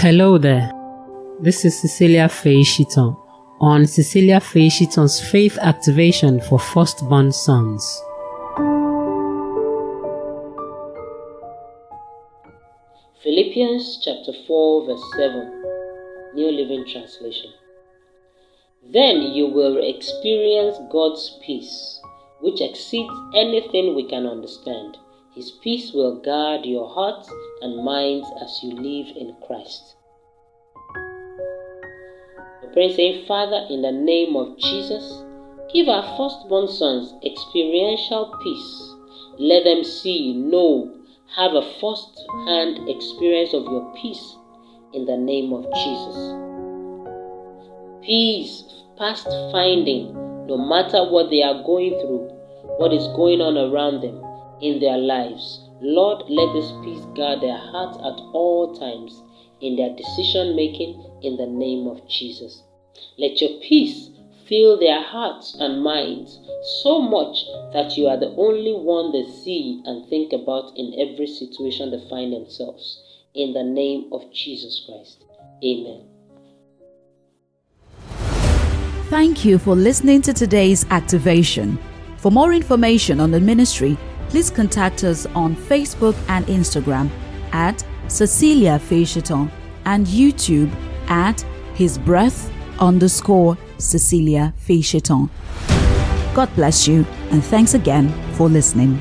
Hello there. This is Cecilia Faye Shiton on Cecilia Faye Shiton's Faith Activation for Firstborn Sons. Philippians chapter 4, verse 7, New Living Translation. Then you will experience God's peace, which exceeds anything we can understand. His peace will guard your hearts and minds as you live in Christ. Pray saying, Father, in the name of Jesus, give our firstborn sons experiential peace. Let them see, know, have a first hand experience of your peace in the name of Jesus. Peace past finding, no matter what they are going through, what is going on around them in their lives. Lord, let this peace guard their hearts at all times in their decision making in the name of Jesus. Let your peace fill their hearts and minds so much that you are the only one they see and think about in every situation they find themselves. In the name of Jesus Christ. Amen. Thank you for listening to today's activation. For more information on the ministry, please contact us on Facebook and Instagram at Cecilia Fisherton and YouTube at His Breath underscore Cecilia Fisherton. God bless you and thanks again for listening.